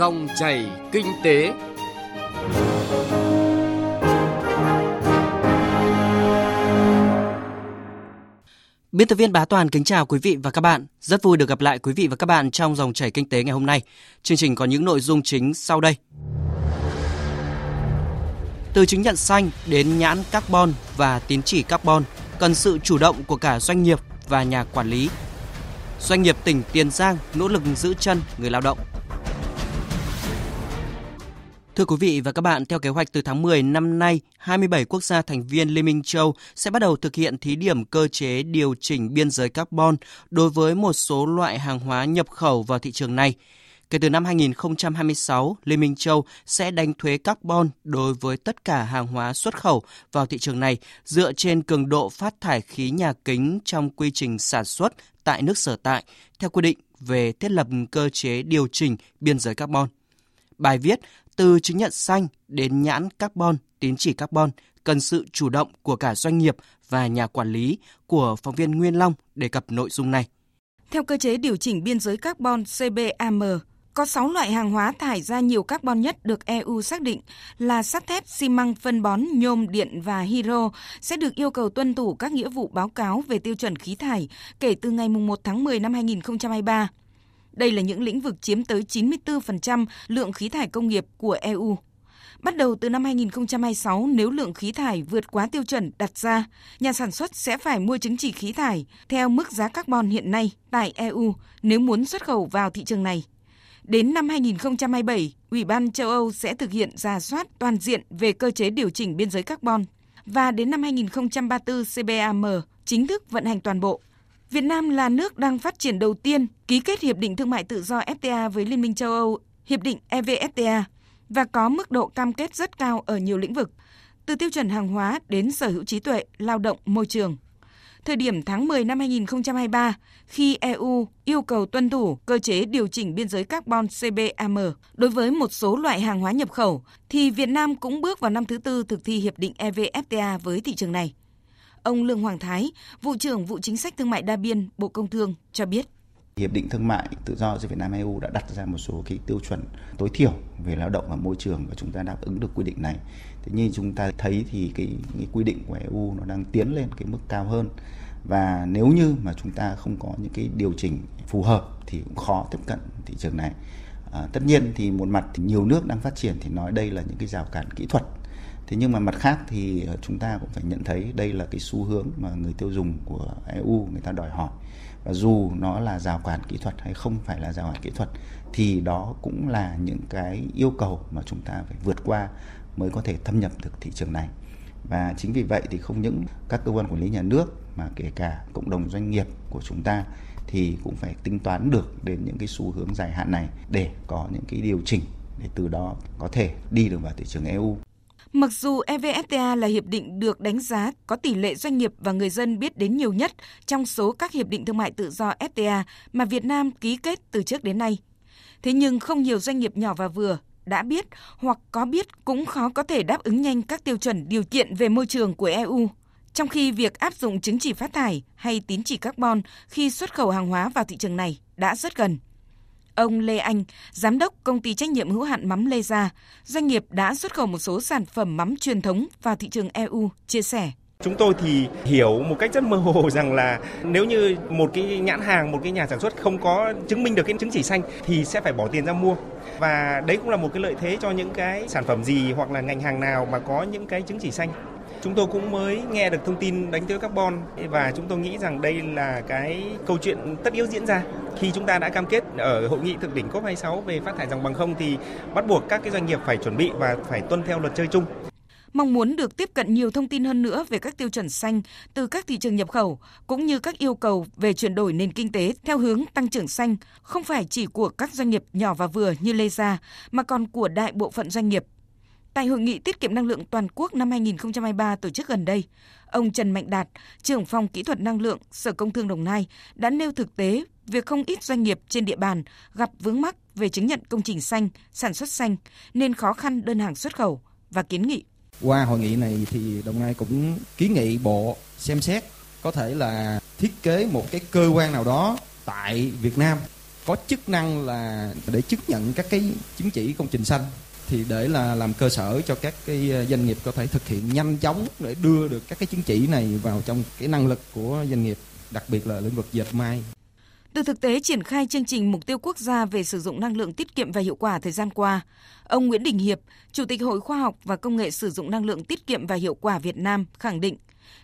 Dòng chảy kinh tế. Biên tập viên Bá Toàn kính chào quý vị và các bạn. Rất vui được gặp lại quý vị và các bạn trong dòng chảy kinh tế ngày hôm nay. Chương trình có những nội dung chính sau đây. Từ chứng nhận xanh đến nhãn carbon và tín chỉ carbon, cần sự chủ động của cả doanh nghiệp và nhà quản lý. Doanh nghiệp tỉnh Tiền Giang nỗ lực giữ chân người lao động. Thưa quý vị và các bạn, theo kế hoạch từ tháng 10 năm nay, 27 quốc gia thành viên Liên minh châu sẽ bắt đầu thực hiện thí điểm cơ chế điều chỉnh biên giới carbon đối với một số loại hàng hóa nhập khẩu vào thị trường này. Kể từ năm 2026, Liên minh châu sẽ đánh thuế carbon đối với tất cả hàng hóa xuất khẩu vào thị trường này dựa trên cường độ phát thải khí nhà kính trong quy trình sản xuất tại nước sở tại, theo quy định về thiết lập cơ chế điều chỉnh biên giới carbon. Bài viết từ chứng nhận xanh đến nhãn carbon, tín chỉ carbon cần sự chủ động của cả doanh nghiệp và nhà quản lý của phóng viên Nguyên Long đề cập nội dung này. Theo cơ chế điều chỉnh biên giới carbon CBAM, có 6 loại hàng hóa thải ra nhiều carbon nhất được EU xác định là sắt thép, xi măng, phân bón, nhôm, điện và hydro sẽ được yêu cầu tuân thủ các nghĩa vụ báo cáo về tiêu chuẩn khí thải kể từ ngày 1 tháng 10 năm 2023. Đây là những lĩnh vực chiếm tới 94% lượng khí thải công nghiệp của EU. Bắt đầu từ năm 2026, nếu lượng khí thải vượt quá tiêu chuẩn đặt ra, nhà sản xuất sẽ phải mua chứng chỉ khí thải theo mức giá carbon hiện nay tại EU nếu muốn xuất khẩu vào thị trường này. Đến năm 2027, Ủy ban châu Âu sẽ thực hiện ra soát toàn diện về cơ chế điều chỉnh biên giới carbon và đến năm 2034 CBAM chính thức vận hành toàn bộ. Việt Nam là nước đang phát triển đầu tiên ký kết Hiệp định Thương mại Tự do FTA với Liên minh châu Âu, Hiệp định EVFTA và có mức độ cam kết rất cao ở nhiều lĩnh vực, từ tiêu chuẩn hàng hóa đến sở hữu trí tuệ, lao động, môi trường. Thời điểm tháng 10 năm 2023, khi EU yêu cầu tuân thủ cơ chế điều chỉnh biên giới carbon CBAM đối với một số loại hàng hóa nhập khẩu, thì Việt Nam cũng bước vào năm thứ tư thực thi Hiệp định EVFTA với thị trường này. Ông Lương Hoàng Thái, vụ trưởng vụ chính sách thương mại đa biên, Bộ Công Thương cho biết. Hiệp định thương mại tự do giữa Việt Nam EU đã đặt ra một số cái tiêu chuẩn tối thiểu về lao động và môi trường và chúng ta đáp ứng được quy định này. Thế nhưng chúng ta thấy thì cái, cái quy định của EU nó đang tiến lên cái mức cao hơn và nếu như mà chúng ta không có những cái điều chỉnh phù hợp thì cũng khó tiếp cận thị trường này. À, tất nhiên thì một mặt thì nhiều nước đang phát triển thì nói đây là những cái rào cản kỹ thuật thế nhưng mà mặt khác thì ờ, chúng ta cũng phải nhận thấy đây là cái xu hướng mà người tiêu dùng của EU người ta đòi hỏi và dù nó là rào cản kỹ thuật hay không phải là rào cản kỹ thuật, thì đó cũng là những cái yêu cầu mà chúng ta phải vượt qua mới có thể thâm nhập được thị trường này và chính vì vậy thì không những các cơ quan quản lý nhà nước mà kể cả cộng đồng doanh nghiệp của chúng ta thì cũng phải tính toán được đến những cái xu hướng dài hạn này để có những cái điều chỉnh để từ đó có thể đi được vào thị trường EU. Mặc dù EVFTA là hiệp định được đánh giá có tỷ lệ doanh nghiệp và người dân biết đến nhiều nhất trong số các hiệp định thương mại tự do FTA mà Việt Nam ký kết từ trước đến nay. Thế nhưng không nhiều doanh nghiệp nhỏ và vừa đã biết hoặc có biết cũng khó có thể đáp ứng nhanh các tiêu chuẩn điều kiện về môi trường của EU. Trong khi việc áp dụng chứng chỉ phát thải hay tín chỉ carbon khi xuất khẩu hàng hóa vào thị trường này đã rất gần. Ông Lê Anh, giám đốc công ty trách nhiệm hữu hạn mắm Lê Gia, doanh nghiệp đã xuất khẩu một số sản phẩm mắm truyền thống vào thị trường EU, chia sẻ. Chúng tôi thì hiểu một cách rất mơ hồ rằng là nếu như một cái nhãn hàng, một cái nhà sản xuất không có chứng minh được cái chứng chỉ xanh thì sẽ phải bỏ tiền ra mua. Và đấy cũng là một cái lợi thế cho những cái sản phẩm gì hoặc là ngành hàng nào mà có những cái chứng chỉ xanh. Chúng tôi cũng mới nghe được thông tin đánh thuế carbon và chúng tôi nghĩ rằng đây là cái câu chuyện tất yếu diễn ra. Khi chúng ta đã cam kết ở hội nghị thượng đỉnh COP26 về phát thải dòng bằng không thì bắt buộc các cái doanh nghiệp phải chuẩn bị và phải tuân theo luật chơi chung mong muốn được tiếp cận nhiều thông tin hơn nữa về các tiêu chuẩn xanh từ các thị trường nhập khẩu, cũng như các yêu cầu về chuyển đổi nền kinh tế theo hướng tăng trưởng xanh, không phải chỉ của các doanh nghiệp nhỏ và vừa như Lê Gia, mà còn của đại bộ phận doanh nghiệp. Tại hội nghị tiết kiệm năng lượng toàn quốc năm 2023 tổ chức gần đây, ông Trần Mạnh Đạt, trưởng phòng kỹ thuật năng lượng Sở Công Thương Đồng Nai đã nêu thực tế việc không ít doanh nghiệp trên địa bàn gặp vướng mắc về chứng nhận công trình xanh, sản xuất xanh nên khó khăn đơn hàng xuất khẩu và kiến nghị. Qua hội nghị này thì Đồng Nai cũng kiến nghị bộ xem xét có thể là thiết kế một cái cơ quan nào đó tại Việt Nam có chức năng là để chứng nhận các cái chứng chỉ công trình xanh thì để là làm cơ sở cho các cái ờ, doanh nghiệp có thể thực hiện nhanh chóng để đưa được các cái chứng chỉ này vào trong cái năng lực của doanh nghiệp, đặc biệt là lĩnh vực dệt may. Từ thực tế triển khai chương trình mục tiêu quốc gia về sử dụng năng lượng tiết kiệm và hiệu quả thời gian qua, ông Nguyễn Đình Hiệp, Chủ tịch Hội Khoa học và Công nghệ sử dụng năng lượng tiết kiệm và hiệu quả Việt Nam khẳng định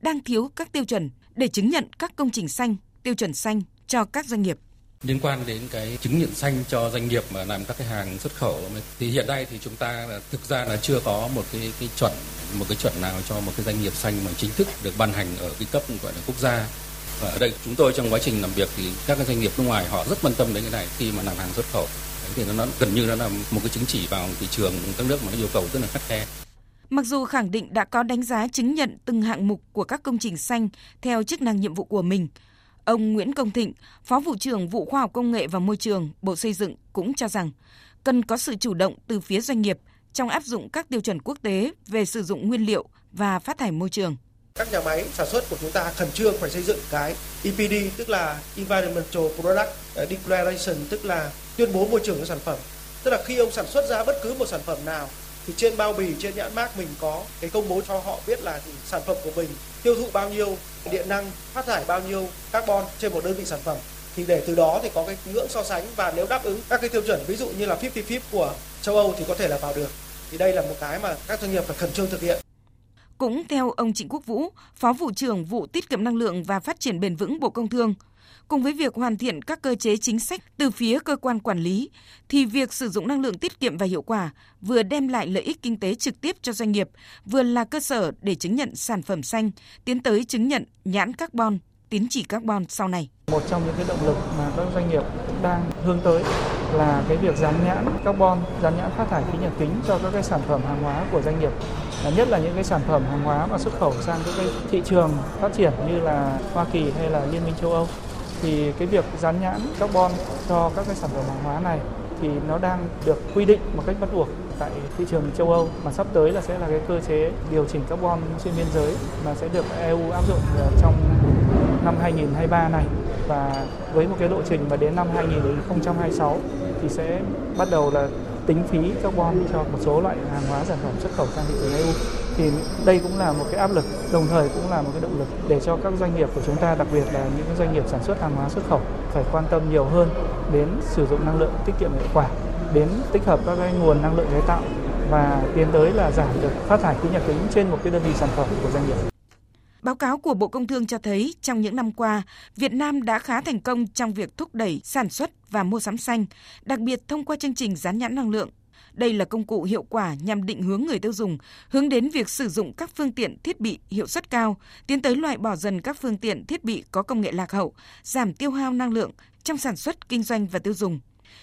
đang thiếu các tiêu chuẩn để chứng nhận các công trình xanh, tiêu chuẩn xanh cho các doanh nghiệp liên quan đến cái chứng nhận xanh cho doanh nghiệp mà làm các cái hàng xuất khẩu. Thì hiện nay thì chúng ta là thực ra là chưa có một cái cái chuẩn một cái chuẩn nào cho một cái doanh nghiệp xanh mà chính thức được ban hành ở cái cấp gọi là quốc gia. Và ở đây chúng tôi trong quá trình làm việc thì các cái doanh nghiệp nước ngoài họ rất quan tâm đến cái này khi mà làm hàng xuất khẩu. Thì nó, nó gần như nó là một cái chứng chỉ vào thị trường các nước mà nó yêu cầu rất là khắt khe. Mặc dù khẳng định đã có đánh giá chứng nhận từng hạng mục của các công trình xanh theo chức năng nhiệm vụ của mình, Ông Nguyễn Công Thịnh, Phó vụ trưởng vụ Khoa học Công nghệ và Môi trường, Bộ Xây dựng cũng cho rằng cần có sự chủ động từ phía doanh nghiệp trong áp dụng các tiêu chuẩn quốc tế về sử dụng nguyên liệu và phát thải môi trường. Các nhà máy sản xuất của chúng ta khẩn trương phải xây dựng cái EPD tức là Environmental Product Declaration tức là tuyên bố môi trường của sản phẩm. Tức là khi ông sản xuất ra bất cứ một sản phẩm nào thì trên bao bì trên nhãn mác mình có cái công bố cho họ biết là sản phẩm của mình tiêu thụ bao nhiêu điện năng phát thải bao nhiêu carbon trên một đơn vị sản phẩm. Thì để từ đó thì có cái ngưỡng so sánh và nếu đáp ứng các cái tiêu chuẩn ví dụ như là 50-50 của châu Âu thì có thể là vào được. Thì đây là một cái mà các doanh nghiệp phải khẩn trương thực hiện. Cũng theo ông Trịnh Quốc Vũ, Phó vụ trưởng vụ tiết kiệm năng lượng và phát triển bền vững Bộ Công Thương, cùng với việc hoàn thiện các cơ chế chính sách từ phía cơ quan quản lý thì việc sử dụng năng lượng tiết kiệm và hiệu quả vừa đem lại lợi ích kinh tế trực tiếp cho doanh nghiệp, vừa là cơ sở để chứng nhận sản phẩm xanh, tiến tới chứng nhận nhãn carbon, tín chỉ carbon sau này. Một trong những cái động lực mà các doanh nghiệp cũng đang hướng tới là cái việc dán nhãn carbon, dán nhãn phát thải khí nhà kính cho các cái sản phẩm hàng hóa của doanh nghiệp. Nhất là những cái sản phẩm hàng hóa mà xuất khẩu sang các cái thị trường phát triển như là Hoa Kỳ hay là Liên minh châu Âu thì cái việc dán nhãn carbon cho các cái sản phẩm hàng hóa này thì nó đang được quy định một cách bắt buộc tại thị trường châu Âu mà sắp tới là sẽ là cái cơ chế điều chỉnh carbon xuyên biên giới mà sẽ được EU áp dụng trong năm 2023 này. Và với một cái lộ trình mà đến năm 2026 thì sẽ bắt đầu là tính phí carbon cho một số loại hàng hóa sản phẩm xuất khẩu sang thị trường EU thì đây cũng là một cái áp lực, đồng thời cũng là một cái động lực để cho các doanh nghiệp của chúng ta, đặc biệt là những doanh nghiệp sản xuất hàng hóa xuất khẩu, phải quan tâm nhiều hơn đến sử dụng năng lượng tiết kiệm hiệu quả, đến tích hợp các cái nguồn năng lượng tái tạo và tiến tới là giảm được phát thải khí nhà kính trên một cái đơn vị sản phẩm của doanh nghiệp. Báo cáo của Bộ Công Thương cho thấy trong những năm qua, Việt Nam đã khá thành công trong việc thúc đẩy sản xuất và mua sắm xanh, đặc biệt thông qua chương trình dán nhãn năng lượng. Đây là công cụ hiệu quả nhằm định hướng người tiêu dùng, hướng đến việc sử dụng các phương tiện thiết bị hiệu suất cao, tiến tới loại bỏ dần các phương tiện thiết bị có công nghệ lạc hậu, giảm tiêu hao năng lượng trong sản xuất, kinh doanh và tiêu dùng.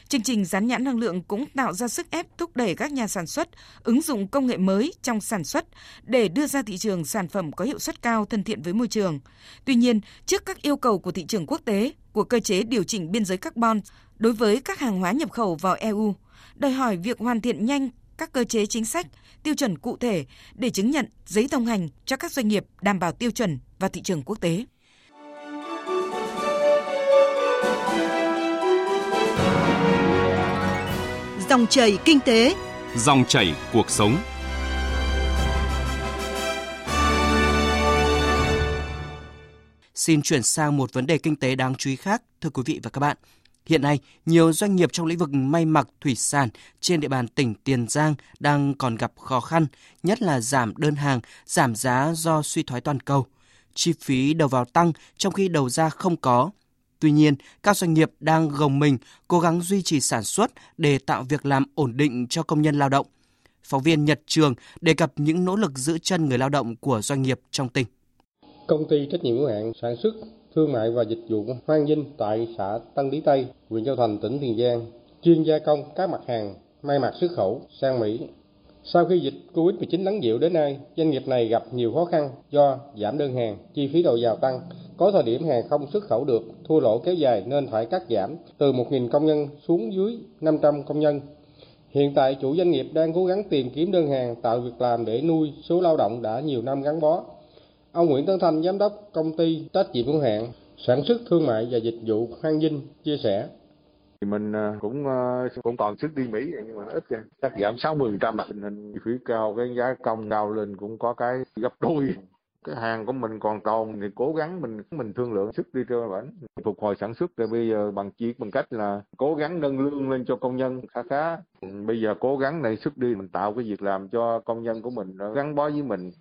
Chương trình rán nhãn năng lượng cũng tạo ra sức ép thúc đẩy các nhà sản xuất ứng dụng công nghệ mới trong sản xuất để đưa ra thị trường sản phẩm có hiệu suất cao thân thiện với môi trường. Tuy nhiên, trước các yêu cầu của thị trường quốc tế, của cơ chế điều chỉnh biên giới carbon đối với các hàng hóa nhập khẩu vào EU, đòi hỏi việc hoàn thiện nhanh các cơ chế chính sách, tiêu chuẩn cụ thể để chứng nhận giấy thông hành cho các doanh nghiệp đảm bảo tiêu chuẩn và thị trường quốc tế. Dòng chảy kinh tế, dòng chảy cuộc sống. Xin chuyển sang một vấn đề kinh tế đáng chú ý khác, thưa quý vị và các bạn. Hiện nay, nhiều doanh nghiệp trong lĩnh vực may mặc thủy sản trên địa bàn tỉnh Tiền Giang đang còn gặp khó khăn, nhất là giảm đơn hàng, giảm giá do suy thoái toàn cầu. Chi phí đầu vào tăng trong khi đầu ra không có. Tuy nhiên, các doanh nghiệp đang gồng mình cố gắng duy trì sản xuất để tạo việc làm ổn định cho công nhân lao động. Phóng viên Nhật Trường đề cập những nỗ lực giữ chân người lao động của doanh nghiệp trong tỉnh. Công ty trách nhiệm hữu hạn sản xuất thương mại và dịch vụ Hoang Vinh tại xã Tân Lý Tây, huyện Châu Thành, tỉnh Tiền Giang, chuyên gia công các mặt hàng may mặc xuất khẩu sang Mỹ. Sau khi dịch Covid-19 lắng dịu đến nay, doanh nghiệp này gặp nhiều khó khăn do giảm đơn hàng, chi phí đầu vào tăng, có thời điểm hàng không xuất khẩu được, thua lỗ kéo dài nên phải cắt giảm từ 1.000 công nhân xuống dưới 500 công nhân. Hiện tại chủ doanh nghiệp đang cố gắng tìm kiếm đơn hàng tạo việc làm để nuôi số lao động đã nhiều năm gắn bó. Ông Nguyễn Tấn Thanh, giám đốc công ty trách nhiệm hữu hạn sản xuất thương mại và dịch vụ Hoang Vinh chia sẻ. thì mình à, cũng à, cũng còn sức đi Mỹ nhưng mà ít ra chắc giảm 60 trăm tình hình phí cao cái giá công cao lên cũng có cái gấp đôi cái hàng của mình còn tồn thì cố gắng mình mình thương lượng sức đi cho vẫn phục hồi sản xuất rồi bây giờ bằng chỉ bằng cách là cố gắng nâng lương lên cho công nhân khá khá bây giờ cố gắng này sức đi mình tạo cái việc làm cho công nhân của mình gắn bó với mình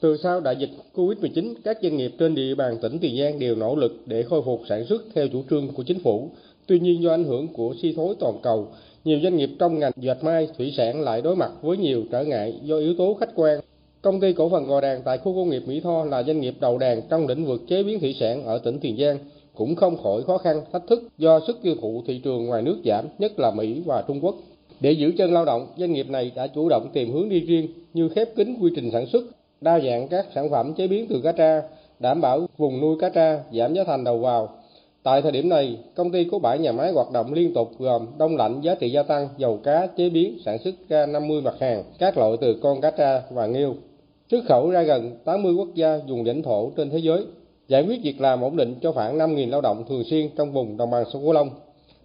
từ sau đại dịch Covid-19, các doanh nghiệp trên địa bàn tỉnh Tiền Giang đều nỗ lực để khôi phục sản xuất theo chủ trương của chính phủ. Tuy nhiên do ảnh hưởng của suy thoái toàn cầu, nhiều doanh nghiệp trong ngành dệt may, thủy sản lại đối mặt với nhiều trở ngại do yếu tố khách quan. Công ty cổ phần Gò Đàn tại khu công nghiệp Mỹ Tho là doanh nghiệp đầu đàn trong lĩnh vực chế biến thủy sản ở tỉnh Tiền Giang cũng không khỏi khó khăn, thách thức do sức tiêu thụ thị trường ngoài nước giảm, nhất là Mỹ và Trung Quốc. Để giữ chân lao động, doanh nghiệp này đã chủ động tìm hướng đi riêng như khép kín quy trình sản xuất, đa dạng các sản phẩm chế biến từ cá tra, đảm bảo vùng nuôi cá tra, giảm giá thành đầu vào. Tại thời điểm này, công ty có 7 nhà máy hoạt động liên tục gồm đông lạnh giá trị gia tăng, dầu cá chế biến, sản xuất ra 50 mặt hàng, các loại từ con cá tra và nghêu. Xuất khẩu ra gần 80 quốc gia dùng lãnh thổ trên thế giới, giải quyết việc làm ổn định cho khoảng 5.000 lao động thường xuyên trong vùng đồng bằng sông Cửu Long.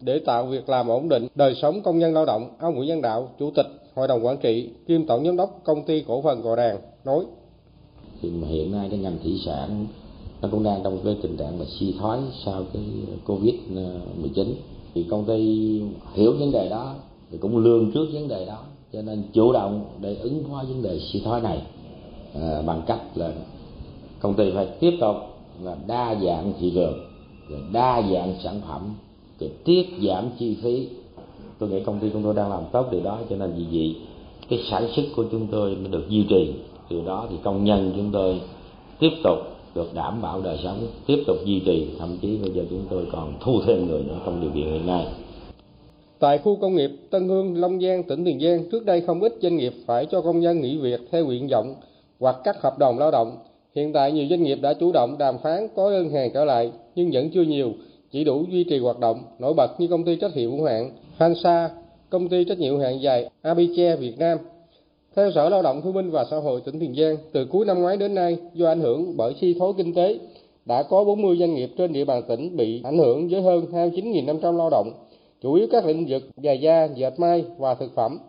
Để tạo việc làm ổn định đời sống công nhân lao động, ông Nguyễn Văn Đạo, Chủ tịch Hội đồng Quản trị, kiêm Tổng Giám đốc Công ty Cổ phần Gò Đàn, nói thì hiện nay cái ngành thủy sản nó cũng đang trong cái tình trạng mà suy thoái sau cái covid 19 thì công ty hiểu vấn đề đó thì cũng lương trước vấn đề đó cho nên chủ động để ứng phó vấn đề suy thoái này à, bằng cách là công ty phải tiếp tục là đa dạng thị trường rồi đa dạng sản phẩm rồi tiết giảm chi phí. Tôi nghĩ công ty chúng tôi đang làm tốt điều đó cho nên vì vậy cái sản xuất của chúng tôi mới được duy trì. Từ đó thì công nhân chúng tôi tiếp tục được đảm bảo đời sống tiếp tục duy trì thậm chí bây giờ chúng tôi còn thu thêm người nữa trong điều kiện hiện nay Tại khu công nghiệp Tân Hương, Long Giang, tỉnh Tiền Giang, trước đây không ít doanh nghiệp phải cho công nhân nghỉ việc theo nguyện vọng hoặc cắt hợp đồng lao động. Hiện tại nhiều doanh nghiệp đã chủ động đàm phán có đơn hàng trở lại, nhưng vẫn chưa nhiều, chỉ đủ duy trì hoạt động. Nổi bật như công ty trách nhiệm hữu hạn Hansa, công ty trách nhiệm hữu hạn dài Abiche Việt Nam, theo Sở Lao động Thương binh và Xã hội tỉnh Tiền Giang, từ cuối năm ngoái đến nay, do ảnh hưởng bởi suy thoái kinh tế, đã có 40 doanh nghiệp trên địa bàn tỉnh bị ảnh hưởng với hơn 29.500 lao động, chủ yếu các lĩnh vực giày da, dệt may và thực phẩm.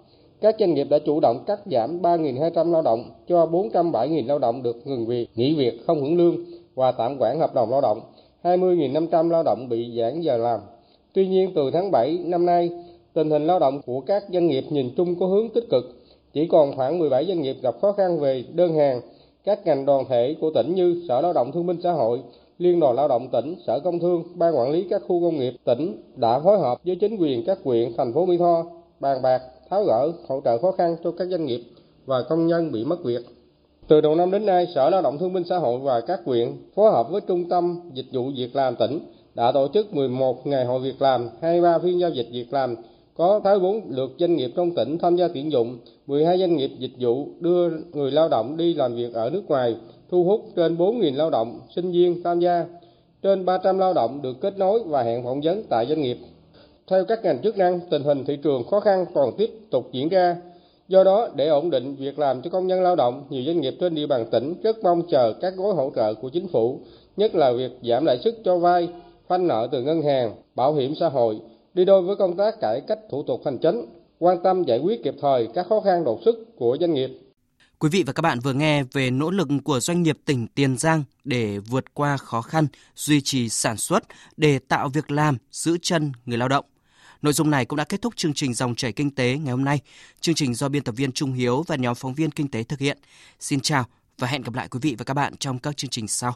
Các doanh nghiệp đã chủ động cắt giảm 3.200 lao động cho 407.000 lao động được ngừng việc, nghỉ việc không hưởng lương và tạm quản hợp đồng lao động. 20.500 lao động bị giãn giờ làm. Tuy nhiên, từ tháng 7 năm nay, tình hình lao động của các doanh nghiệp nhìn chung có hướng tích cực, chỉ còn khoảng 17 doanh nghiệp gặp khó khăn về đơn hàng. Các ngành đoàn thể của tỉnh như Sở Lao động Thương binh Xã hội, Liên đoàn Lao động tỉnh, Sở Công Thương, Ban quản lý các khu công nghiệp tỉnh đã phối hợp với chính quyền các huyện, thành phố Mỹ Tho bàn bạc, tháo gỡ, hỗ trợ khó khăn cho các doanh nghiệp và công nhân bị mất việc. Từ đầu năm đến nay, Sở Lao động Thương binh Xã hội và các huyện phối hợp với Trung tâm Dịch vụ Việc làm tỉnh đã tổ chức 11 ngày hội việc làm, 23 phiên giao dịch việc làm có 84 lượt doanh nghiệp trong tỉnh tham gia tuyển dụng, 12 doanh nghiệp dịch vụ đưa người lao động đi làm việc ở nước ngoài, thu hút trên 4.000 lao động, sinh viên tham gia. Trên 300 lao động được kết nối và hẹn phỏng vấn tại doanh nghiệp. Theo các ngành chức năng, tình hình thị trường khó khăn còn tiếp tục diễn ra. Do đó, để ổn định việc làm cho công nhân lao động, nhiều doanh nghiệp trên địa bàn tỉnh rất mong chờ các gói hỗ trợ của chính phủ, nhất là việc giảm lãi suất cho vay, khoanh nợ từ ngân hàng, bảo hiểm xã hội, đi đôi với công tác cải cách thủ tục hành chính, quan tâm giải quyết kịp thời các khó khăn đột xuất của doanh nghiệp. Quý vị và các bạn vừa nghe về nỗ lực của doanh nghiệp tỉnh Tiền Giang để vượt qua khó khăn, duy trì sản xuất, để tạo việc làm, giữ chân người lao động. Nội dung này cũng đã kết thúc chương trình Dòng chảy kinh tế ngày hôm nay. Chương trình do biên tập viên Trung Hiếu và nhóm phóng viên kinh tế thực hiện. Xin chào và hẹn gặp lại quý vị và các bạn trong các chương trình sau.